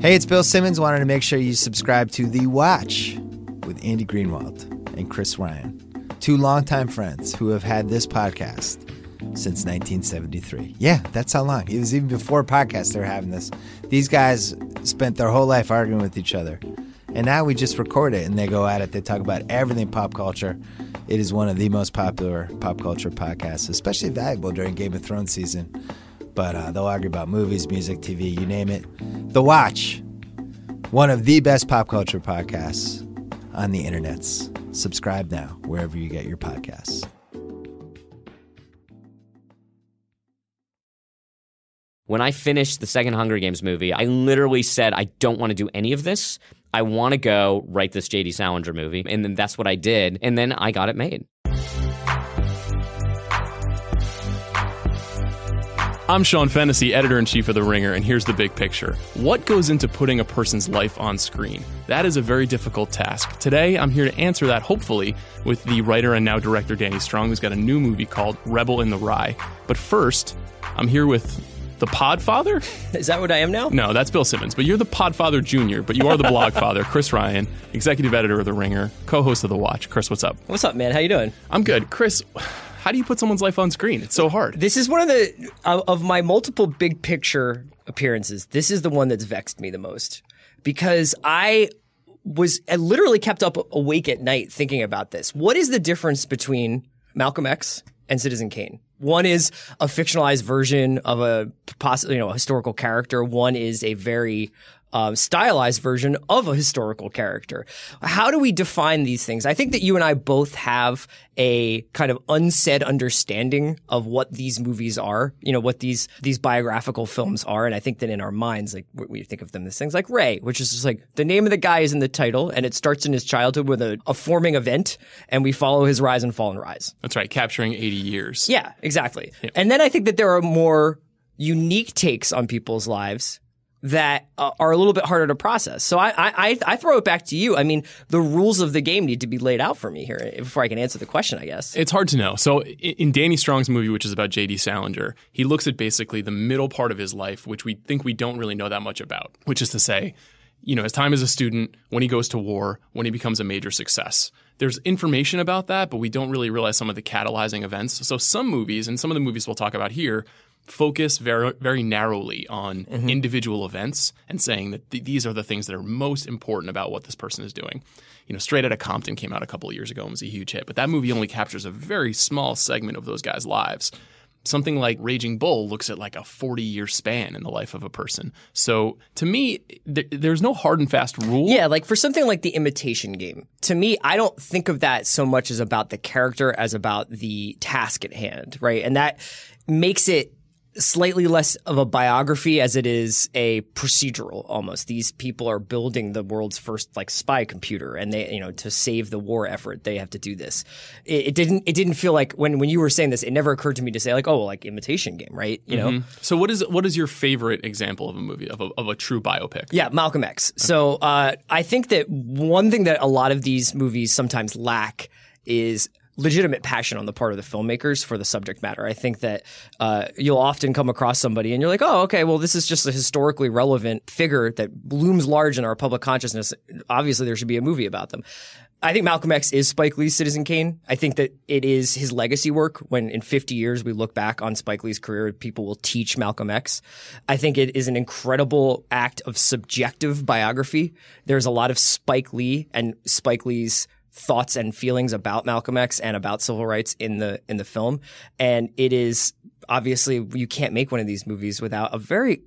Hey, it's Bill Simmons. Wanted to make sure you subscribe to The Watch with Andy Greenwald and Chris Ryan, two longtime friends who have had this podcast since 1973. Yeah, that's how long. It was even before podcasts they were having this. These guys spent their whole life arguing with each other. And now we just record it and they go at it. They talk about everything pop culture. It is one of the most popular pop culture podcasts, especially valuable during Game of Thrones season. But uh, they'll argue about movies, music, TV, you name it. The Watch, one of the best pop culture podcasts on the internets. Subscribe now, wherever you get your podcasts. When I finished the second Hunger Games movie, I literally said, I don't want to do any of this. I want to go write this J.D. Salinger movie. And then that's what I did. And then I got it made. I'm Sean Fennessey, editor in chief of The Ringer, and here's the big picture. What goes into putting a person's life on screen? That is a very difficult task. Today, I'm here to answer that, hopefully, with the writer and now director Danny Strong, who's got a new movie called Rebel in the Rye. But first, I'm here with the Podfather? Is that what I am now? No, that's Bill Simmons. But you're the Podfather Jr., but you are the blog father, Chris Ryan, executive editor of The Ringer, co host of The Watch. Chris, what's up? What's up, man? How you doing? I'm good. Chris, how do you put someone's life on screen? It's so hard. This is one of the of my multiple big picture appearances. This is the one that's vexed me the most because I was I literally kept up awake at night thinking about this. What is the difference between Malcolm X and Citizen Kane? One is a fictionalized version of a possibly you know a historical character. One is a very um, stylized version of a historical character. How do we define these things? I think that you and I both have a kind of unsaid understanding of what these movies are, you know, what these, these biographical films are. And I think that in our minds, like we think of them as things like Ray, which is just like the name of the guy is in the title and it starts in his childhood with a, a forming event and we follow his rise and fall and rise. That's right, capturing 80 years. Yeah, exactly. And then I think that there are more unique takes on people's lives that uh, are a little bit harder to process. So I, I I throw it back to you. I mean, the rules of the game need to be laid out for me here before I can answer the question. I guess it's hard to know. So in Danny Strong's movie, which is about J.D. Salinger, he looks at basically the middle part of his life, which we think we don't really know that much about. Which is to say, you know, his time as a student, when he goes to war, when he becomes a major success. There's information about that, but we don't really realize some of the catalyzing events. So some movies, and some of the movies we'll talk about here, focus very very narrowly on mm-hmm. individual events and saying that th- these are the things that are most important about what this person is doing. You know, Straight Outta Compton came out a couple of years ago and was a huge hit, but that movie only captures a very small segment of those guys' lives. Something like Raging Bull looks at like a 40 year span in the life of a person. So to me, th- there's no hard and fast rule. Yeah, like for something like the imitation game, to me, I don't think of that so much as about the character as about the task at hand, right? And that makes it slightly less of a biography as it is a procedural almost. These people are building the world's first like spy computer and they, you know, to save the war effort, they have to do this. It, it didn't, it didn't feel like when, when you were saying this, it never occurred to me to say like, oh, like imitation game, right? You mm-hmm. know? So what is, what is your favorite example of a movie, of a, of a true biopic? Yeah, Malcolm X. Okay. So, uh, I think that one thing that a lot of these movies sometimes lack is legitimate passion on the part of the filmmakers for the subject matter. I think that uh, you'll often come across somebody and you're like, oh, okay, well, this is just a historically relevant figure that looms large in our public consciousness. Obviously, there should be a movie about them. I think Malcolm X is Spike Lee's Citizen Kane. I think that it is his legacy work. When in 50 years we look back on Spike Lee's career, people will teach Malcolm X. I think it is an incredible act of subjective biography. There's a lot of Spike Lee and Spike Lee's thoughts and feelings about Malcolm X and about civil rights in the in the film, and it is obviously you can't make one of these movies without a very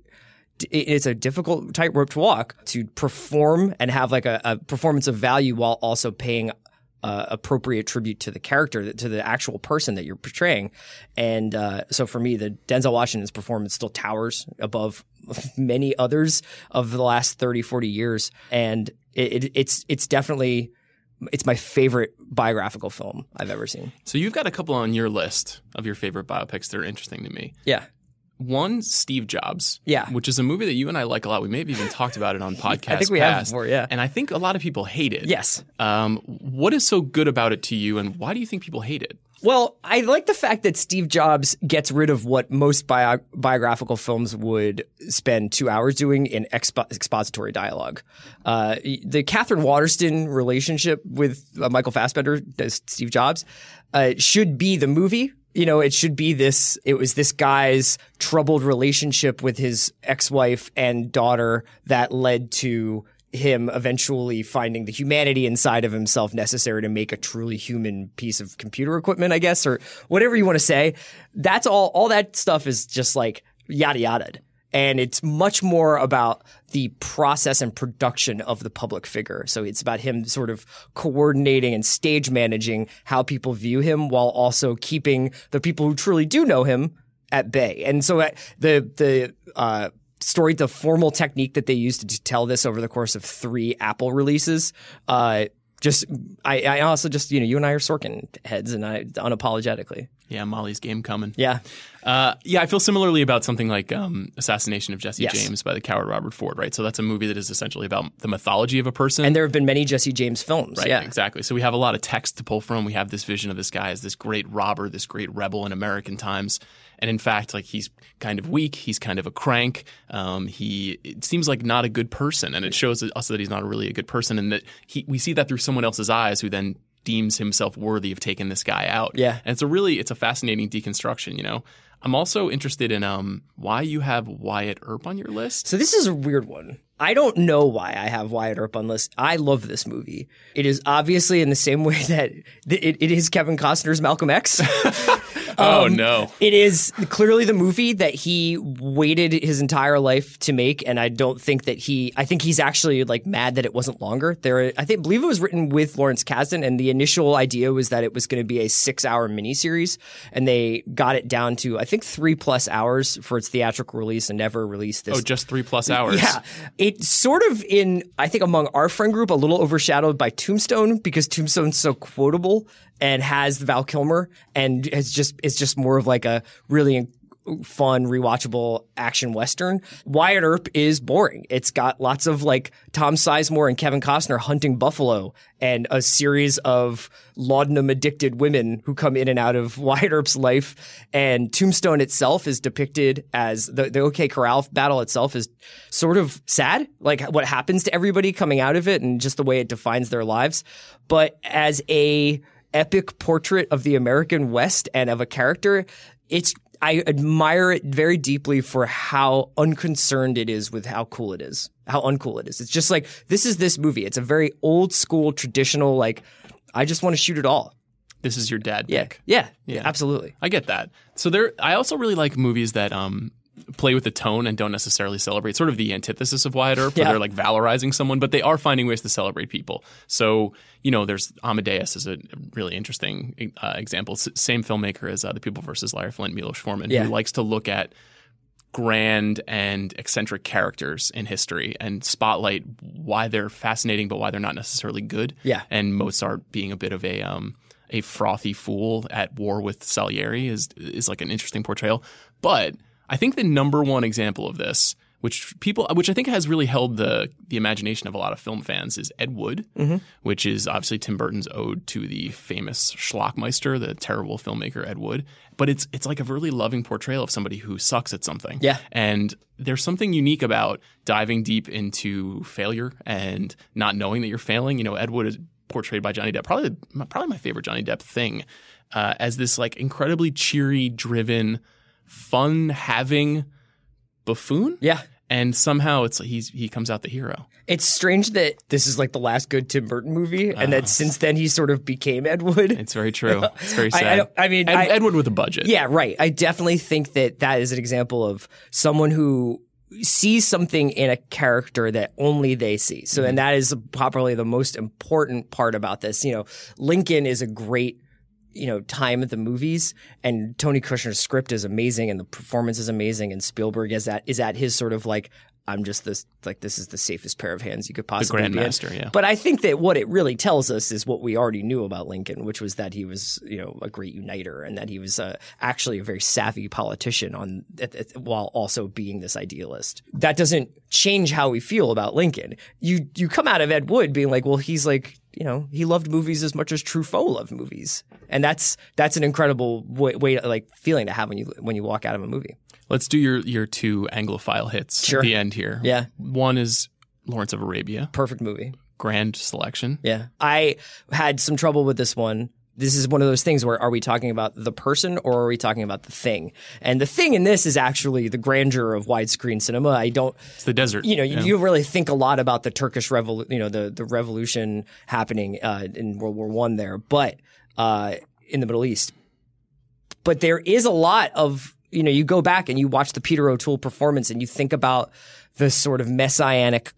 it's a difficult tightrope to walk to perform and have like a, a performance of value while also paying uh, appropriate tribute to the character, to the actual person that you're portraying. And uh, so for me, the Denzel Washington's performance still towers above many others of the last 30, 40 years. And it, it, it's, it's definitely it's my favorite biographical film I've ever seen. So you've got a couple on your list of your favorite biopics that are interesting to me. Yeah. One, Steve Jobs. Yeah. Which is a movie that you and I like a lot. We may have even talked about it on podcast. I think we past, have before, yeah. And I think a lot of people hate it. Yes. Um, what is so good about it to you, and why do you think people hate it? Well, I like the fact that Steve Jobs gets rid of what most bio- biographical films would spend two hours doing in expo- expository dialogue. Uh, the Catherine Waterston relationship with uh, Michael Fassbender, as Steve Jobs, uh, should be the movie. You know, it should be this. It was this guy's troubled relationship with his ex-wife and daughter that led to him eventually finding the humanity inside of himself necessary to make a truly human piece of computer equipment, I guess, or whatever you want to say. That's all, all that stuff is just like yada yada. And it's much more about the process and production of the public figure. So it's about him sort of coordinating and stage managing how people view him while also keeping the people who truly do know him at bay. And so uh, the, the, uh, story, the formal technique that they used to tell this over the course of three Apple releases. Uh, just, I, I also just, you know, you and I are Sorkin heads, and I unapologetically. Yeah, Molly's game coming. Yeah. Uh, yeah, I feel similarly about something like um, Assassination of Jesse Yes. James by the coward Robert Ford, right? So that's a movie that is essentially about the mythology of a person. And there have been many Jesse James films. Right, yeah. exactly. So we have a lot of text to pull from. We have this vision of this guy as this great robber, this great rebel in American times. And in fact, like he's kind of weak. He's kind of a crank. Um, he it seems like not a good person, and it shows us that he's not really a good person, and that he we see that through someone else's eyes, who then deems himself worthy of taking this guy out. Yeah. and it's a really it's a fascinating deconstruction. You know, I'm also interested in um why you have Wyatt Earp on your list. So this is a weird one. I don't know why I have Wyatt Earp on list. I love this movie. It is obviously in the same way that it, it is Kevin Costner's Malcolm X. oh Um, no. It is clearly the movie that he waited his entire life to make, and I don't think that he. I think he's actually like mad that it wasn't longer. There, I think believe it was written with Lawrence Kasdan, and the initial idea was that it was going to be a six-hour miniseries, and they got it down to I think three plus hours for its theatrical release, and never released this Oh, just three plus hours. yeah. It's sort of in, I think, among our friend group, a little overshadowed by Tombstone because Tombstone's so quotable and has Val Kilmer and it's just, it's just more of like a really fun, rewatchable action western. Wyatt Earp is boring. It's got lots of like Tom Sizemore and Kevin Costner hunting buffalo and a series of laudanum addicted women who come in and out of Wyatt Earp's life. And Tombstone itself is depicted as the, the OK Corral battle itself is sort of sad, like what happens to everybody coming out of it and just the way it defines their lives. But as a epic portrait of the American West and of a character, it's I admire it very deeply for how unconcerned it is with how cool it is, how uncool it is. It's just like this is this movie. It's a very old school, traditional. Like I just want to shoot it all. This is your dad Yeah, pick. yeah, yeah, absolutely. I get that. So there, I also really like movies that um, play with the tone and don't necessarily celebrate. Sort of the antithesis of Wyatt Earp, where Yeah. they're like valorizing someone, but they are finding ways to celebrate people. So you know, there's Amadeus is a really interesting uh, example. S- same filmmaker as uh, The People versus Larry Flynt, Milos Forman, Yeah. who likes to look at grand and eccentric characters in history and spotlight why they're fascinating, but why they're not necessarily good. Yeah. And Mozart being a bit of a um, a frothy fool at war with Salieri is is like an interesting portrayal. But I think the number one example of this, which people, which I think has really held the the imagination of a lot of film fans, is Ed Wood, which is obviously Tim Burton's ode to the famous Schlockmeister, the terrible filmmaker Ed Wood. But it's it's like a really loving portrayal of somebody who sucks at something. Yeah. And there's something unique about diving deep into failure and not knowing that you're failing. You know, Ed Wood is portrayed by Johnny Depp, probably probably my favorite Johnny Depp thing, uh, as this like incredibly cheery, driven, fun having buffoon. Yeah. And somehow it's he's he comes out the hero. It's strange that this is like the last good Tim Burton movie, and that ah. since then he sort of became Ed Wood. It's very true. It's very I- I sad. don't- I mean, Ed, I- Ed Wood with a budget. Yeah, right. I definitely think that that is an example of someone who sees something in a character that only they see. So, and mm-hmm. that is probably the most important part about this. You know, Lincoln is a great you know time at the movies and Tony Kushner's script is amazing and the performance is amazing and Spielberg is at is at his sort of like I'm just this like this is the safest pair of hands you could possibly in. Grandmaster, yeah. But I think that what it really tells us is what we already knew about Lincoln, which was that he was, you know, a great uniter and that he was uh, actually a very savvy politician on at- at- while also being this idealist. That doesn't change how we feel about Lincoln. You you come out of Ed Wood being like, well, he's like you know he loved movies as much as Truffaut loved movies, and that's that's an incredible way, way like feeling to have when you when you walk out of a movie. Let's do your your two Anglophile hits Sure. at the end here. Yeah. One is Lawrence of Arabia. Perfect movie. Grand selection. Yeah. I had some trouble with this one. This is one of those things where are we talking about the person or are we talking about the thing? And the thing in this is actually the grandeur of widescreen cinema. I don't, It's the desert. you know, you, you really think a lot about the Turkish revolution, you know, the, the revolution happening uh, in World War One there, but uh, in the Middle East. But there is a lot of, you know, you go back and you watch the Peter O'Toole performance and you think about the sort of messianic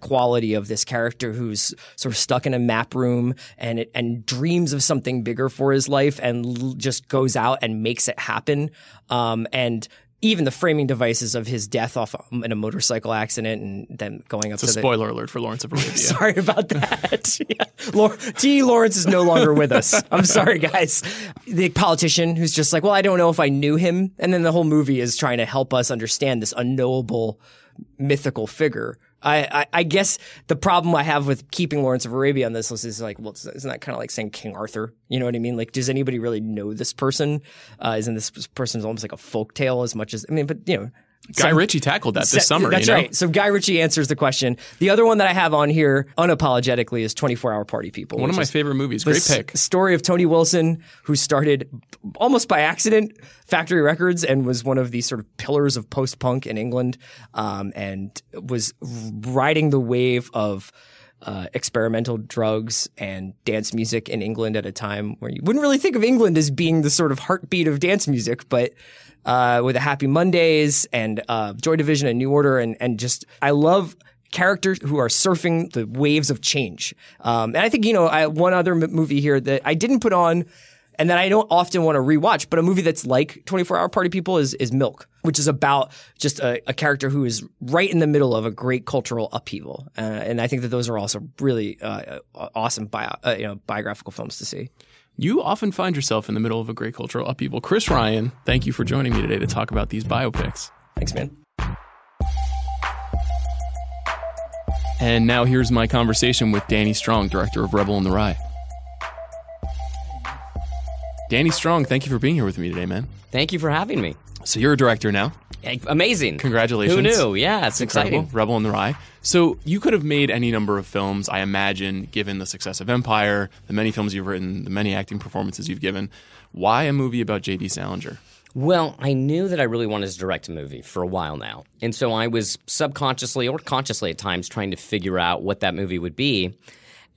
quality of this character who's sort of stuck in a map room and it, and dreams of something bigger for his life and l- just goes out and makes it happen. Um, and even the framing devices of his death off um, in a motorcycle accident and then going up It's a to the spoiler alert for Lawrence of Arabia. Sorry about that. yeah. T. Lawrence is no longer with us. I'm sorry, guys. The politician who's just like, well, I don't know if I knew him. And then the whole movie is trying to help us understand this unknowable mythical figure. I, I, I guess the problem I have with keeping Lawrence of Arabia on this list is like, well, isn't that kind of like saying King Arthur? You know what I mean? Like, does anybody really know this person? Uh, isn't this person almost like a folk tale as much as, I mean, but you know, Guy Ritchie tackled that this summer. That's you know? right. So Guy Ritchie answers the question. The other one that I have on here unapologetically is 24 Hour Party People. One of my favorite movies. Great pick. Story of Tony Wilson, who started almost by accident Factory Records and was one of the sort of pillars of post punk in England, um, and was riding the wave of. Uh, experimental drugs and dance music in England at a time where you wouldn't really think of England as being the sort of heartbeat of dance music, but uh, with the Happy Mondays and uh, Joy Division and New Order, and and just I love characters who are surfing the waves of change. Um, and I think you know I, one other m- movie here that I didn't put on, and that I don't often want to rewatch, but a movie that's like Twenty Four Hour Party People is is Milk, which is about just a, a character who is right in the middle of a great cultural upheaval. Uh, and I think that those are also really uh, awesome bio, uh, you know biographical films to see. You often find yourself in the middle of a great cultural upheaval. Chris Ryan, thank you for joining me today to talk about these biopics. Thanks, man. And now here's my conversation with Danny Strong, director of Rebel in the Rye. Danny Strong, thank you for being here with me today, man. Thank you for having me. So you're a director now. Amazing. Congratulations. Who knew? Yeah, it's Incredible. exciting. Rebel in the Rye. So you could have made any number of films, I imagine, given the success of Empire, the many films you've written, the many acting performances you've given. Why a movie about J.D. Salinger? Well, I knew that I really wanted to direct a movie for a while now. And so I was subconsciously or consciously at times trying to figure out what that movie would be.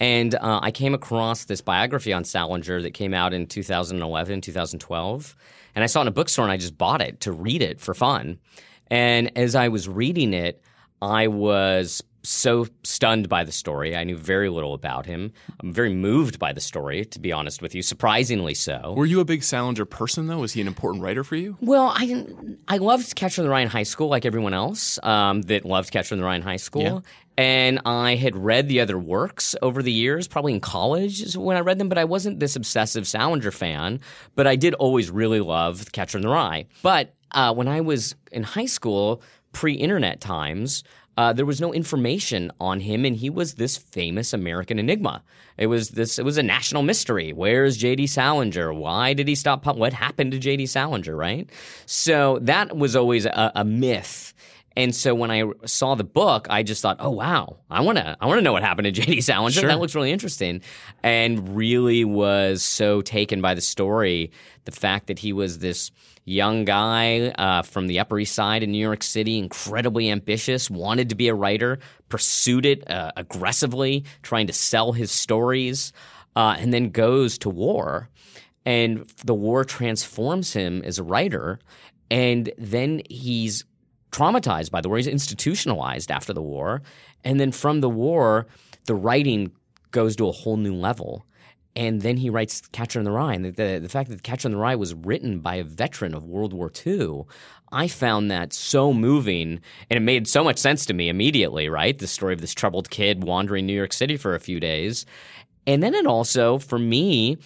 And uh, I came across this biography on Salinger that came out in 2011, 2012. And I saw it in a bookstore and I just bought it to read it for fun. And as I was reading it, I was so stunned by the story. I knew very little about him. I'm very moved by the story, to be honest with you, surprisingly so. Were you a big Salinger person, though? Was he an important writer for you? Well, I didn't, I loved Catcher in the Rye in high school, like everyone else um, that loved Catcher in the Rye in high school. Yeah. And I had read the other works over the years, probably in college is when I read them, but I wasn't this obsessive Salinger fan. But I did always really love Catcher in the Rye. But uh, when I was in high school, pre internet times, uh, there was no information on him, and he was this famous American enigma. It was this. It was a national mystery. Where's J.D. Salinger? Why did he stop? What happened to J.D. Salinger? Right. So that was always a, a myth. And so when I saw the book, I just thought, "Oh wow, I want to, I want to know what happened to J.D. Salinger. Sure. That looks really interesting." And really was so taken by the story, the fact that he was this young guy uh, from the Upper East Side in New York City, incredibly ambitious, wanted to be a writer, pursued it uh, aggressively, trying to sell his stories, uh, and then goes to war. And the war transforms him as a writer. And then he's traumatized by the war. He's institutionalized after the war. And then from the war, the writing goes to a whole new level. And then he writes Catcher in the Rye. And the, the, the fact that Catcher in the Rye was written by a veteran of World War II, I found that so moving. And it made so much sense to me immediately, right? The story of this troubled kid wandering New York City for a few days. And then it also, for me,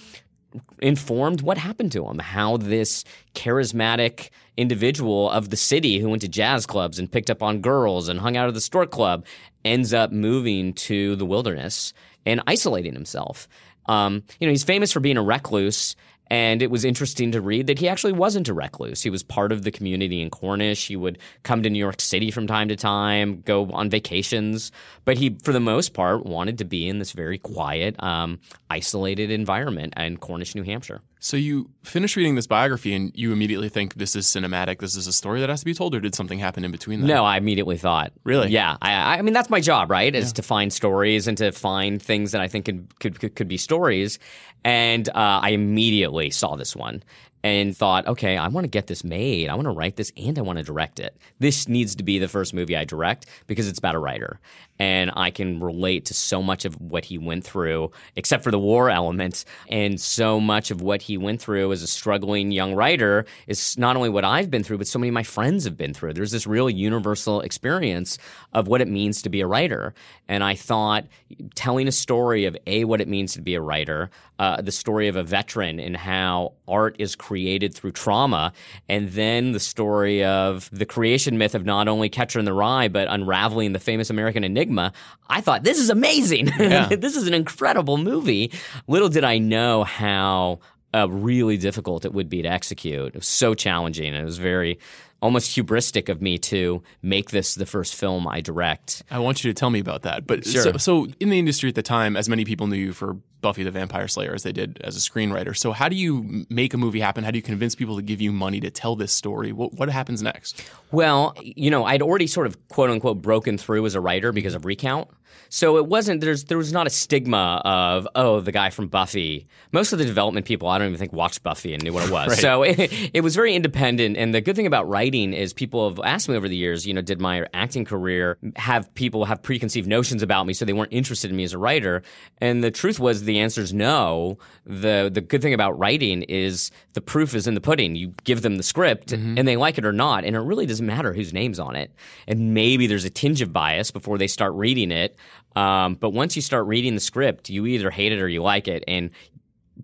informed what happened to him, how this charismatic individual of the city who went to jazz clubs and picked up on girls and hung out at the stork club ends up moving to the wilderness and isolating himself. Um, you know, he's famous for being a recluse. And it was interesting to read that he actually wasn't a recluse. He was part of the community in Cornish. He would come to New York City from time to time, go on vacations. But he, for the most part, wanted to be in this very quiet, um, isolated environment in Cornish, New Hampshire. So you finish reading this biography and you immediately think this is cinematic. This is a story that has to be told, or did something happen in between that? No, I immediately thought. Really? Yeah. I, I mean, that's my job, right? Is to find stories and to find things that I think could could, could, could be stories. And uh, I immediately saw this one and thought, okay, I want to get this made. I want to write this and I want to direct it. This needs to be the first movie I direct because it's about a writer. And I can relate to so much of what he went through, except for the war element. And so much of what he went through as a struggling young writer is not only what I've been through, but so many of my friends have been through. There's this real universal experience of what it means to be a writer. And I thought telling a story of A, what it means to be a writer, uh, the story of a veteran and how art is created through trauma, and then the story of the creation myth of not only Catcher in the Rye, but unraveling the famous American enigma. I thought, this is amazing. Yeah. this is an incredible movie. Little did I know how uh, really difficult it would be to execute. It was so challenging. It was very almost hubristic of me to make this the first film I direct. I want you to tell me about that. But Sure. so, so in the industry at the time, as many people knew you for Buffy the Vampire Slayer as they did as a screenwriter. So how do you make a movie happen? How do you convince people to give you money to tell this story? What, what happens next? Well, you know, I'd already sort of quote unquote broken through as a writer because of Recount. So it wasn't there's there was not a stigma of oh the guy from Buffy. Most of the development people I don't even think watched Buffy and knew what it was. Right. So it, it was very independent. And the good thing about writing is people have asked me over the years, you know, did my acting career have people have preconceived notions about me so they weren't interested in me as a writer? And the truth was the answer is no. The the good thing about writing is the proof is in the pudding. You give them the script and they like it or not, and it really doesn't matter whose name's on it. And maybe there's a tinge of bias before they start reading it. Um, but once you start reading the script, you either hate it or you like it, and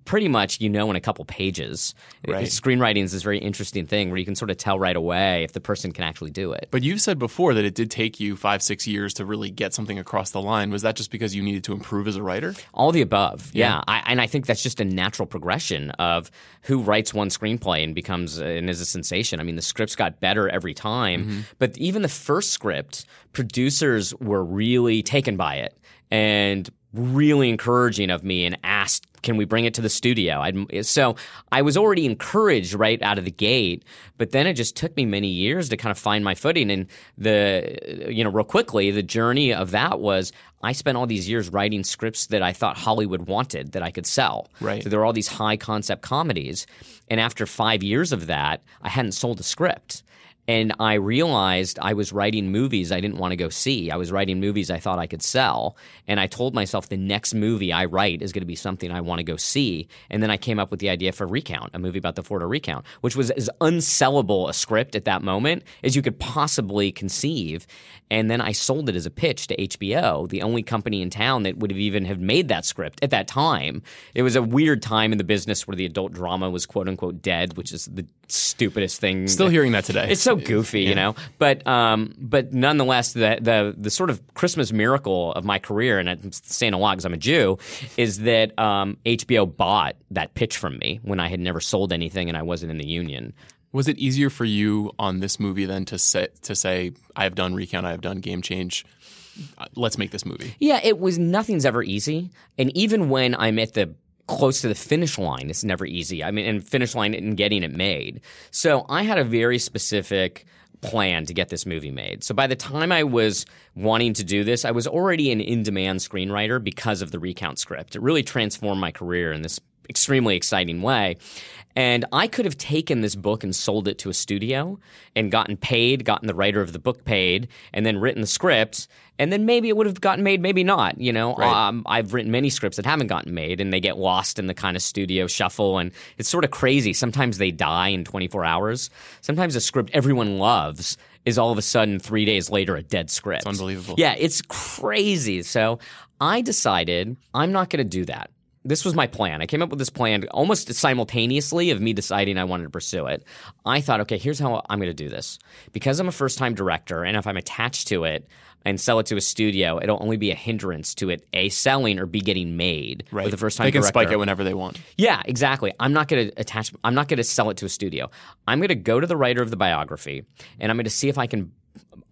pretty much you know in a couple pages. Right. Screenwriting is this very interesting thing where you can sort of tell right away if the person can actually do it. But you've said before that it did take you five, six years to really get something across the line. Was that just because you needed to improve as a writer? All the above, yeah. I, and I think that's just a natural progression of who writes one screenplay and becomes and is a sensation. I mean, the scripts got better every time, mm-hmm. but even the first script, producers were really taken by it and really encouraging of me and asked, "Can we bring it to the studio?" I'd, so I was already encouraged right out of the gate, but then it just took me many years to kind of find my footing. And the you know, real quickly, the journey of that was I spent all these years writing scripts that I thought Hollywood wanted that I could sell. Right. So there were all these high concept comedies, and after five years of that, I hadn't sold a script. And I realized I was writing movies I didn't want to go see. I was writing movies I thought I could sell. And I told myself the next movie I write is going to be something I want to go see. And then I came up with the idea for Recount, a movie about the Florida Recount, which was as unsellable a script at that moment as you could possibly conceive. And then I sold it as a pitch to HBO, the only company in town that would have even have made that script at that time. It was a weird time in the business where the adult drama was quote unquote dead, which is the stupidest thing. Still hearing that today. It's so goofy, you know. But um, but nonetheless, the the the sort of Christmas miracle of my career, and I'm saying a lot because I'm a Jew, is that um, HBO bought that pitch from me when I had never sold anything and I wasn't in the union. Was it easier for you on this movie than to say to say I have done recount, I have done game change? Uh, Let's make this movie. Yeah, it was nothing's ever easy, and even when I'm at the close to the finish line, it's never easy. I mean, and finish line and getting it made. So I had a very specific plan to get this movie made. So by the time I was wanting to do this, I was already an in-demand screenwriter because of the recount script. It really transformed my career in this extremely exciting way. And I could have taken this book and sold it to a studio and gotten paid, gotten the writer of the book paid, and then written the script. And then maybe it would have gotten made, maybe not. You know, Right. um, I've written many scripts that haven't gotten made, and they get lost in the kind of studio shuffle, and it's sort of crazy. Sometimes they die in 24 hours. Sometimes a script everyone loves is all of a sudden three days later a dead script. It's unbelievable. Yeah, it's crazy. So I decided I'm not going to do that. This was my plan. I came up with this plan almost simultaneously of me deciding I wanted to pursue it. I thought, okay, here's how I'm going to do this. Because I'm a first time director and if I'm attached to it, and sell it to a studio, it'll only be a hindrance to it a selling or b getting made Right. the first time they can director. spike it whenever they want. Yeah, exactly. I'm not going to attach. I'm not going to sell it to a studio. I'm going to go to the writer of the biography, and I'm going to see if I can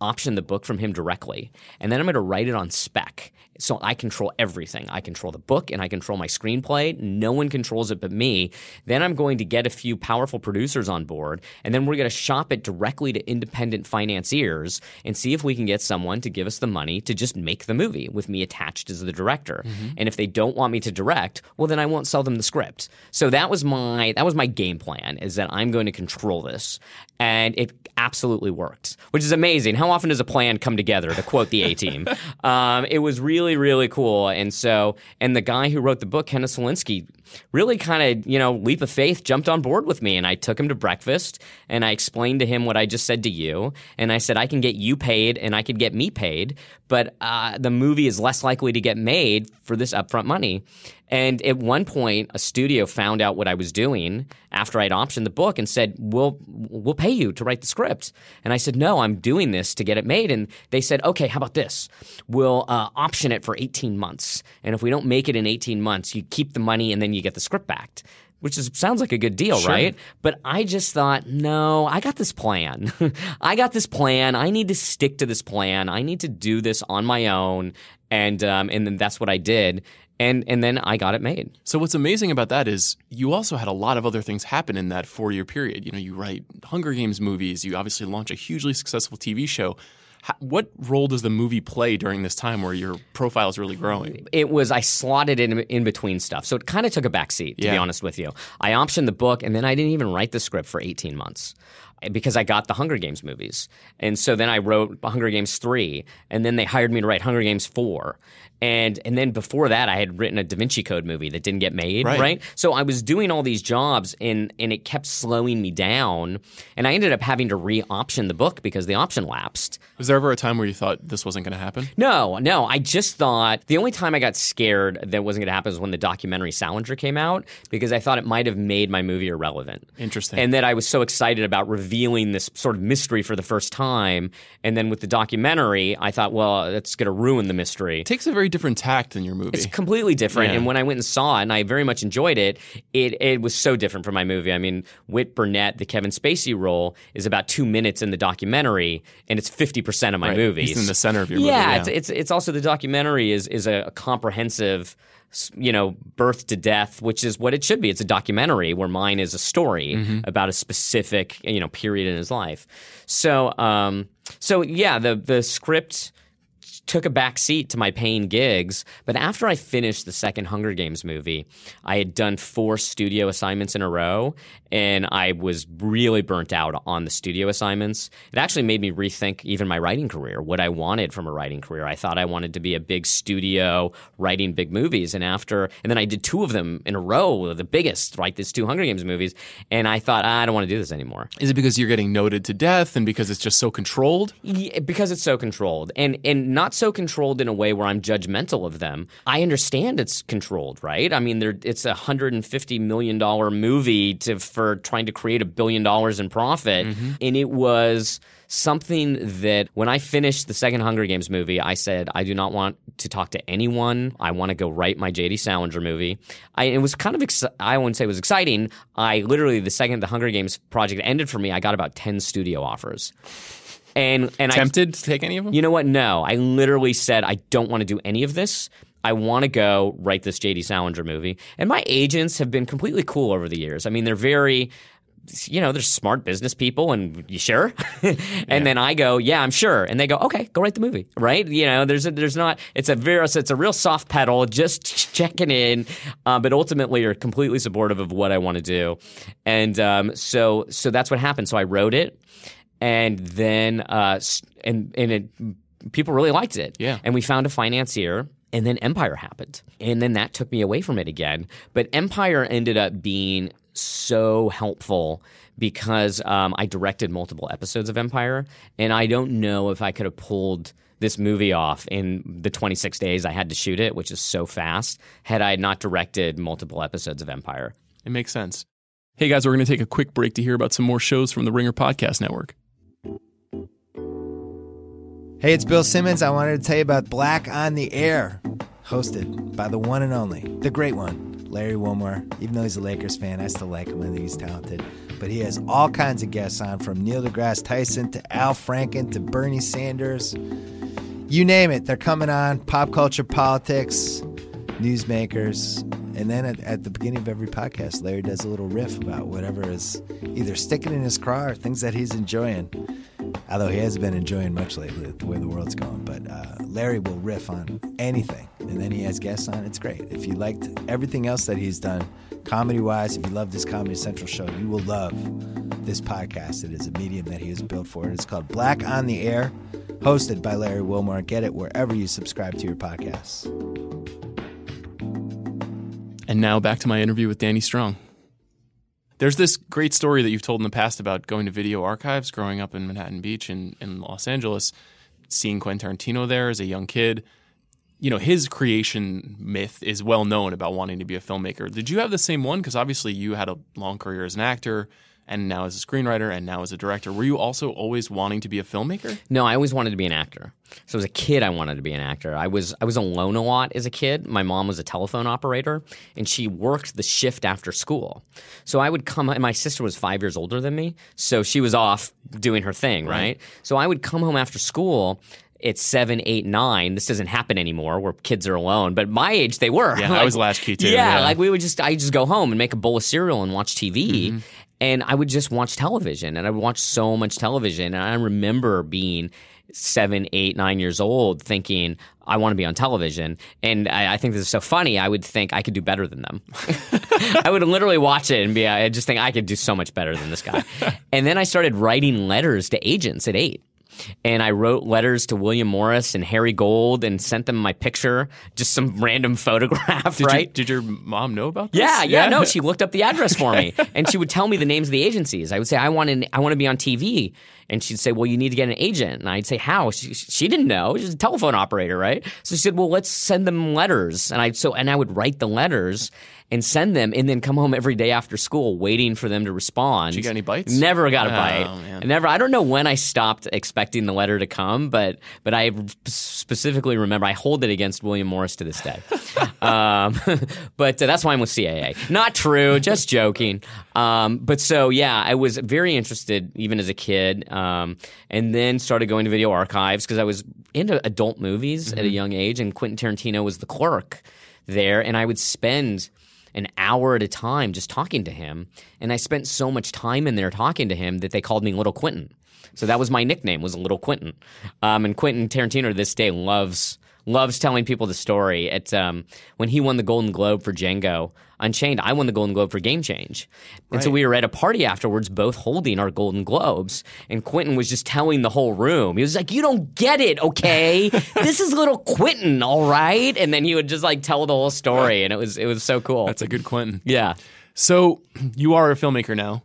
option the book from him directly, and then I'm going to write it on spec. So I control everything. I control the book and I control my screenplay. No one controls it but me. Then I'm going to get a few powerful producers on board, and then we're going to shop it directly to independent financiers and see if we can get someone to give us the money to just make the movie with me attached as the director. And if they don't want me to direct, well then I won't sell them the script. So that was my that was my game plan is that I'm going to control this. And it absolutely worked, which is amazing. How often does a plan come together? To quote the A Team, um, it was really, really cool. And so, and the guy who wrote the book, Kenneth Slawenski, really kind of, you know, leap of faith, jumped on board with me. And I took him to breakfast and I explained to him what I just said to you. And I said, I can get you paid and I could get me paid, but uh, the movie is less likely to get made for this upfront money. And at one point, a studio found out what I was doing after I'd optioned the book and said, "We'll we'll pay you to write the script." And I said, "No, I'm doing this to get it made." And they said, "Okay, how about this? We'll uh, option it for 18 months, and if we don't make it in 18 months, you keep the money and then you get the script back." Which is sounds like a good deal, right? But I just thought, no, I got this plan. I got this plan. I need to stick to this plan. I need to do this on my own, and um, and then that's what I did and and then I got it made. So what's amazing about that is you also had a lot of other things happen in that four year period. You know, you write Hunger Games movies. You obviously launch a hugely successful TV show. How, what role does the movie play during this time where your profile is really growing? It was I slotted in in between stuff, so it kind of took a back seat. To be honest with you, I optioned the book, and then I didn't even write the script for eighteen months because I got the Hunger Games movies, and so then I wrote Hunger Games three, and then they hired me to write Hunger Games four. And and then before that, I had written a Da Vinci Code movie that didn't get made, Right. right? So I was doing all these jobs, and and it kept slowing me down. And I ended up having to re-option the book because the option lapsed. Was there ever a time where you thought this wasn't going to happen? No, no. I just thought the only time I got scared that wasn't going to happen was when the documentary Salinger came out because I thought it might have made my movie irrelevant. Interesting. And that I was so excited about revealing this sort of mystery for the first time. And then with the documentary, I thought, well, that's going to ruin the mystery. It takes a very different tact than your movie. It's completely different. Yeah. And when I went and saw it, and I very much enjoyed it, it it was so different from my movie. I mean, Whit Burnett, the Kevin Spacey role, is about two minutes in the documentary, and it's fifty percent of my Right. movie. He's in the center of your movie, yeah, yeah. It's, it's it's also the documentary is is a comprehensive. You know, birth to death, which is what it should be. It's a documentary where mine is a story Mm-hmm. about a specific, you know, period in his life. So, um, so yeah, the the script took a back seat to my paying gigs. But after I finished the second Hunger Games movie, I had done four studio assignments in a row, and I was really burnt out on the studio assignments. It actually made me rethink even my writing career, what I wanted from a writing career. I thought I wanted to be a big studio writing big movies, and after, and then I did two of them in a row, the biggest, right? These two Hunger Games movies, and I thought "Ah, I don't want to do this anymore. Is it because you're getting noted to death and because it's just so controlled? Yeah, because it's so controlled and and not so controlled in a way where I'm judgmental of them. I understand it's controlled, right? I mean, there it's a hundred and fifty million dollar movie to for trying to create a billion dollars in profit, mm-hmm. and it was something that when I finished the second Hunger Games movie, I said I do not want to talk to anyone. I want to go write my J.D. Salinger movie. I, it was kind of ex- I wouldn't say it was exciting. I literally the second the Hunger Games project ended for me, I got about ten studio offers. And and I Tempted to take any of them? you know what? No, I literally said I don't want to do any of this. I want to go write this JD Salinger movie. And my agents have been completely cool over the years. I mean, they're very you know, they're smart business people and you sure? and then I go, yeah, I'm sure. And they go, okay, go write the movie. Right? You know, there's a, there's not, it's a very, it's a real soft pedal, just checking in. Uh, but ultimately are completely supportive of what I want to do. And, um, so, so that's what happened. So I wrote it and then, uh, and, and it, people really liked it. Yeah. And we found a financier. And then Empire happened. And then that took me away from it again. But Empire ended up being so helpful because um, I directed multiple episodes of Empire. And I don't know if I could have pulled this movie off in the 26 days I had to shoot it, which is so fast, had I not directed multiple episodes of Empire. It makes sense. Hey guys, we're going to take a quick break to hear about some more shows from the Ringer Podcast Network. Hey, it's Bill Simmons. I wanted to tell you about Black on the Air, hosted by the one and only, the great one, Larry Wilmore. Even though he's a Lakers fan, I still like him. I think he's talented. But he has all kinds of guests on, from Neil deGrasse Tyson to Al Franken to Bernie Sanders. You name it, they're coming on. Pop culture, politics, newsmakers. And then at, at the beginning of every podcast, Larry does a little riff about whatever is either sticking in his craw or things that he's enjoying. Although he hasn't been enjoying much lately, the way the world's going. But uh, Larry will riff on anything, and then he has guests on. It's great. If you liked everything else that he's done, comedy wise, if you love this Comedy Central show, you will love this podcast. It is a medium that he has built for it. It's called Black on the Air, hosted by Larry Wilmore. Get it wherever you subscribe to your podcasts. And now back to my interview with Danny Strong. There's this great story that you've told in the past about going to video archives, growing up in Manhattan Beach in, in Los Angeles, seeing Quentin Tarantino there as a young kid. You know, his creation myth is well known about wanting to be a filmmaker. Did you have the same one? Because obviously you had a long career as an actor and now as a screenwriter and now as a director. Were you also always wanting to be a filmmaker? No, I always wanted to be an actor. So as a kid, I wanted to be an actor. I was I was alone a lot as a kid. My mom was a telephone operator, and she worked the shift after school. So I would come. And my sister was five years older than me, so she was off doing her thing, right? right? So I would come home after school it's seven, eight, nine. This doesn't happen anymore where kids are alone. But my age, they were. Yeah, like, I was latchkey too. Yeah, yeah, like we would just, I just go home and make a bowl of cereal and watch TV. Mm-hmm and I would just watch television, and I would watch so much television. And I remember being seven, eight, nine years old, thinking I want to be on television. And I, I, think this is so funny. I would think I could do better than them. I would literally watch it and be, I just think I could do so much better than this guy. and then I started writing letters to agents at eight and I wrote letters to William Morris and Harry Gold and sent them my picture, just some random photograph, did right? You, did your mom know about this? Yeah, yeah, yeah, no, she looked up the address for me and she would tell me the names of the agencies. I would say, I want to, I want to be on TV. And she'd say, well, you need to get an agent. And I'd say, how? She, she didn't know. She's a telephone operator, right? So she said, well, let's send them letters. And I, so, and I would write the letters and send them and then come home every day after school waiting for them to respond. Did you get any bites? Never got a oh, bite. Man. Never. I don't know when I stopped expecting the letter to come, but but I specifically remember I hold it against William Morris to this day. um, but uh, that's why I'm with CAA. Not true. Just joking. Um, but so yeah, I was very interested even as a kid, um, and then started going to video archives because I was into adult movies mm-hmm. at a mm-hmm. young age, and Quentin Tarantino was the clerk there, and I would spend an hour at a time just talking to him. And I spent so much time in there talking to him that they called me Little Quentin. So that was my nickname was Little Quentin. Um, and Quentin Tarantino to this day loves loves telling people the story. At um, when he won the Golden Globe for Django Unchained, I won the Golden Globe for Game Change, and right. so we were at a party afterwards, both holding our Golden Globes. And Quentin was just telling the whole room, he was like, "You don't get it, okay? this is little Quentin, all right." And then he would just like tell the whole story, and it was it was so cool. That's a good Quentin. Yeah. So you are a filmmaker now.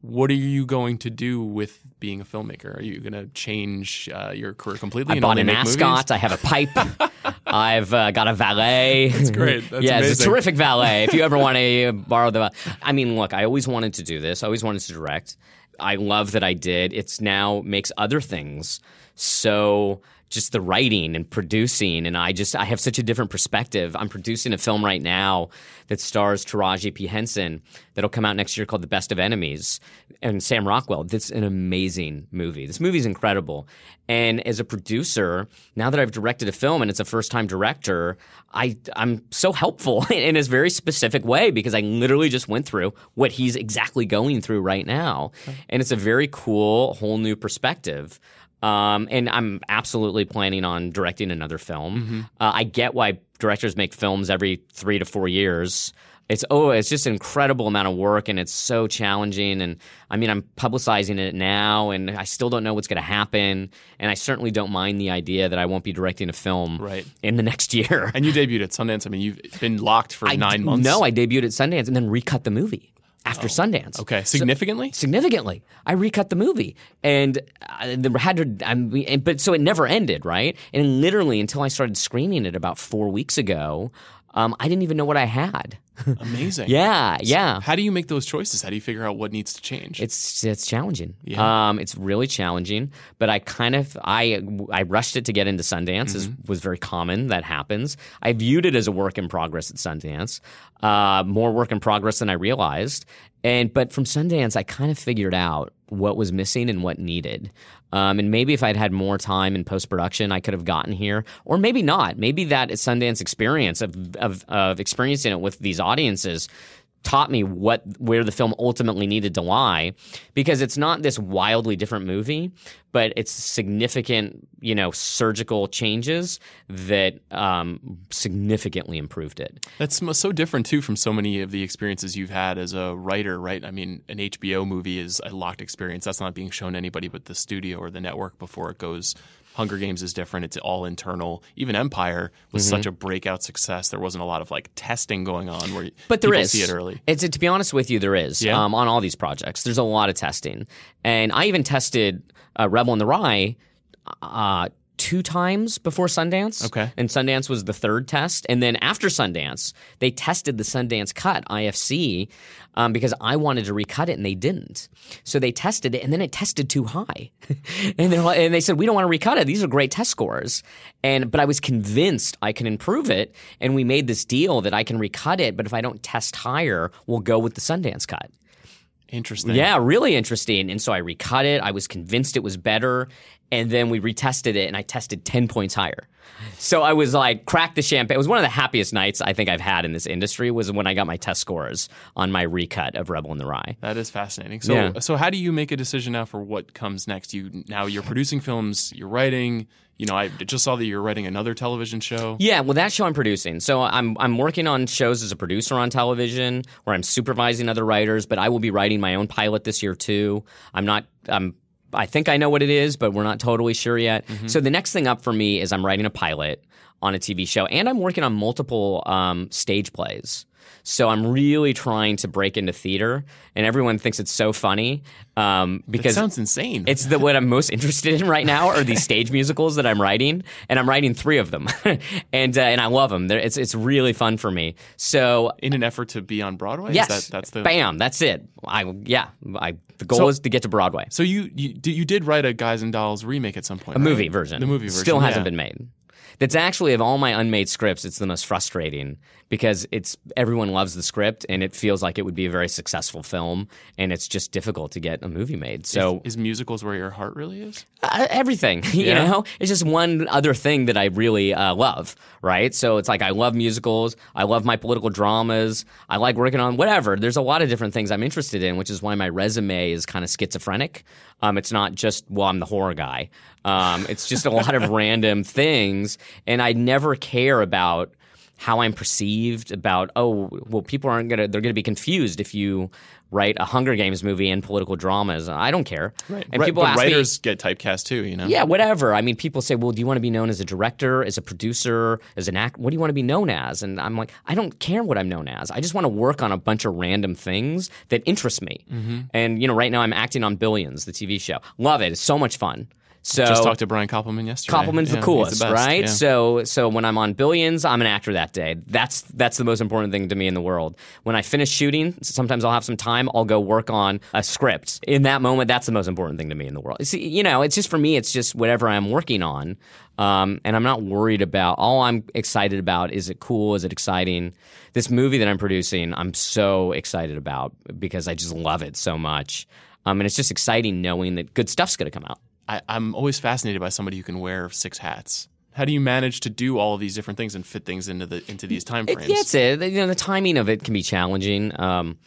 What are you going to do with being a filmmaker? Are you going to change uh, your career completely? I bought an ascot. I have a pipe. I've uh, got a valet. That's great. That's yeah, amazing. it's a terrific valet. If you ever want to borrow the, I mean, look, I always wanted to do this. I always wanted to direct. I love that I did. It's now makes other things so just the writing and producing and I just I have such a different perspective. I'm producing a film right now that stars Taraji P Henson that'll come out next year called The Best of Enemies and Sam Rockwell. that's an amazing movie. This movie is incredible. And as a producer, now that I've directed a film and it's a first time director, I I'm so helpful in a very specific way because I literally just went through what he's exactly going through right now. And it's a very cool whole new perspective. Um, and I'm absolutely planning on directing another film. Mm-hmm. Uh, I get why directors make films every three to four years. It's oh, it's just an incredible amount of work, and it's so challenging. And I mean, I'm publicizing it now, and I still don't know what's going to happen. And I certainly don't mind the idea that I won't be directing a film right. in the next year. And you debuted at Sundance. I mean, you've been locked for I nine d- months. No, I debuted at Sundance and then recut the movie after oh, Sundance. Okay, significantly. So, significantly, I recut the movie, and uh, I had to. I but so it never ended, right? And literally until I started screening it about four weeks ago, um, I didn't even know what I had. Amazing. yeah, yeah. How do you make those choices? How do you figure out what needs to change? It's it's challenging. Yeah. Um, it's really challenging. But I kind of I I rushed it to get into Sundance. As was very common. That happens. I viewed it as a work in progress at Sundance. Uh, more work in progress than I realized. And but from Sundance, I kind of figured out what was missing and what needed. Um, and maybe if I'd had more time in post production, I could have gotten here, or maybe not. Maybe that Sundance experience of, of of experiencing it with these audiences taught me what where the film ultimately needed to lie because it's not this wildly different movie but it's significant you know surgical changes that um, significantly improved it That's so different too from so many of the experiences you've had as a writer, right? I mean, an HBO movie is a locked experience. That's not being shown to anybody but the studio or the network before it goes. Hunger Games is different. It's all internal. Even Empire was Mm-hmm. such a breakout success. There wasn't a lot of like testing going on where But there is. see it early. It's to be honest with you, there is Yeah? um, on all these projects. There's a lot of testing, and I even tested uh, Rebel in the Rye uh, two times before Sundance. Okay. and Sundance was the third test, and then after Sundance, they tested the Sundance cut IFC um, because I wanted to recut it, and they didn't. So they tested it, and then it tested too high, and and they said we don't want to recut it. These are great test scores, and but I was convinced I can improve it, and we made this deal that I can recut it, but if I don't test higher, we'll go with the Sundance cut. Interesting. Yeah, really interesting. And so I recut it. I was convinced it was better. And then we retested it and I tested 10 points higher. So I was like, crack the champagne. It was one of the happiest nights I think I've had in this industry was when I got my test scores on my recut of Rebel in the Rye. That is fascinating. So, Yeah. so how do you make a decision now for what comes next? You now you're producing films, you're writing. You know, I just saw that you're writing another television show. Yeah, well, that show I'm producing. So I'm I'm working on shows as a producer on television, where I'm supervising other writers. But I will be writing my own pilot this year too. I'm not. I'm. I think I know what it is, but we're not totally sure yet. Mm-hmm. So the next thing up for me is I'm writing a pilot on a TV show, and I'm working on multiple um, stage plays. So I'm really trying to break into theater, and everyone thinks it's so funny um, It because sounds insane. it's the what I'm most interested in right now are these stage musicals that I'm writing, and I'm writing three of them, and uh, and I love them. They're, it's it's really fun for me. So in an effort to be on Broadway. yes, Is that, that's the. bam, that's it. I yeah, I the goal So- is to get to Broadway. So you you you did write a Guys and Dolls remake at some point. A right? movie version, The movie version still hasn't yeah. been made. That's actually of all my unmade scripts, it's the most frustrating because it's everyone loves the script and it feels like it would be a very successful film, and it's just difficult to get a movie made. So Is musicals where your heart really is? uh, everything you Yeah. know it's just one other thing that i really uh, love right so it's like i love musicals i love my political dramas i like working on whatever there's a lot of different things i'm interested in which is why my resume is kind of schizophrenic um, it's not just well i'm the horror guy um, it's just a lot of random things and i never care about how I'm perceived about oh well people aren't gonna they're gonna be confused if you write a Hunger Games movie and political dramas I don't care and Right, people but ask me writers get typecast too. You know. yeah, whatever. I mean, people say, "Well, do you want to be known as a director, as a producer, as an act? What do you want to be known as?" And I'm like, I don't care what I'm known as. I just want to work on a bunch of random things that interest me. Mm-hmm. And you know, right now I'm acting on Billions, the TV show. Love it. It's so much fun. So Just talked to Brian Koppelman yesterday. Koppelman's Yeah, the coolest, best, right? yeah. So so when I'm on Billions, I'm an actor that day. That's that's the most important thing to me in the world. When I finish shooting, sometimes I'll have some time. I'll go work on a script. In that moment, that's the most important thing to me in the world. See, you know, it's just for me. It's just whatever I'm working on, um, and I'm not worried about. All I'm excited about is it cool? Is it exciting? This movie that I'm producing, I'm so excited about because I just love it so much. Um, and it's just exciting knowing that good stuff's going to come out. I, I'm always fascinated by somebody who can wear six hats. How do you manage to do all of these different things and fit things into the into these time It, frames? yeah, it's it. You know, the timing of it can be challenging. Um,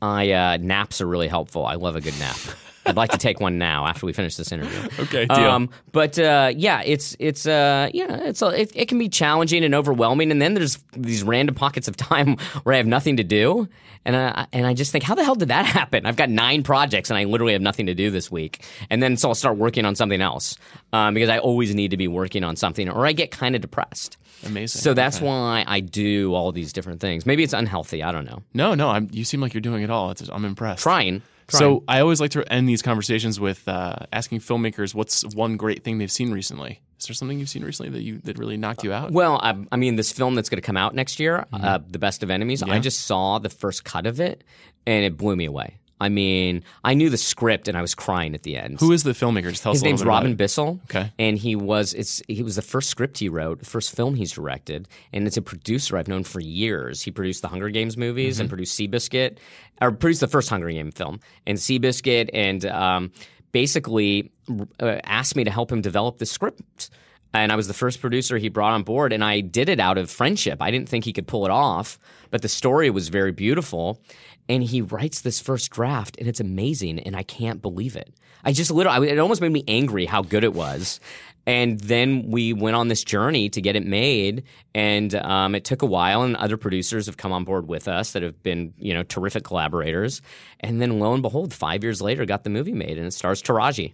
I uh, naps are really helpful. I love a good nap. I'd like to take one now after we finish this interview. Okay, deal. Um, but uh, yeah, it's it's uh, yeah, it's a, it, it can be challenging and overwhelming, and then there's these random pockets of time where I have nothing to do, and I and I just think, how the hell did that happen? I've got nine projects, and I literally have nothing to do this week, and then so I'll start working on something else um, because I always need to be working on something, or I get kind of depressed. Amazing. So that's Okay. why I do all these different things. Maybe it's unhealthy. I don't know. No, no, I'm, you seem like you're doing it all. It's, I'm impressed. Trying. So I always like to end these conversations with uh, asking filmmakers what's one great thing they've seen recently. Is there something you've seen recently that you that really knocked you out? Well, I, I mean, this film that's going to come out next year, uh, The Best of Enemies, I just saw the first cut of it and it blew me away. I mean, I knew the script and I was crying at the end. Who is the filmmaker? Just tell us His a little name's Robin. Bissell. Okay. And he was it's he was the first script he wrote, the first film he's directed, and it's a producer I've known for years. He produced the Hunger Games movies Mm-hmm. and produced Seabiscuit, or produced the first Hunger Game film and Seabiscuit, and um, basically uh, asked me to help him develop the script. And I was the first producer he brought on board, and I did it out of friendship. I didn't think he could pull it off, but the story was very beautiful. And he writes this first draft, and it's amazing, and I can't believe it. I just literally, it almost made me angry how good it was. And then we went on this journey to get it made, and um, it took a while. And other producers have come on board with us that have been, you know, terrific collaborators. And then lo and behold, five years later, got the movie made, and it stars Taraji,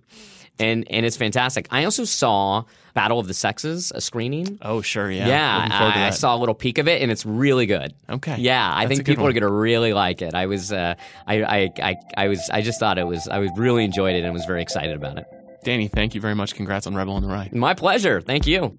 and and it's fantastic. I also saw Battle of the Sexes, a screening. Oh, sure, yeah. Yeah, Looking forward to I, I saw a little peek of it, and it's really good. Okay. Yeah, I That's think people one. are going to really like it. I was, uh, I, I, I, I was, I just thought it was, I was really enjoyed it and was very excited about it. Danny, thank you very much. Congrats on Rebel on the Rye. My pleasure. Thank you.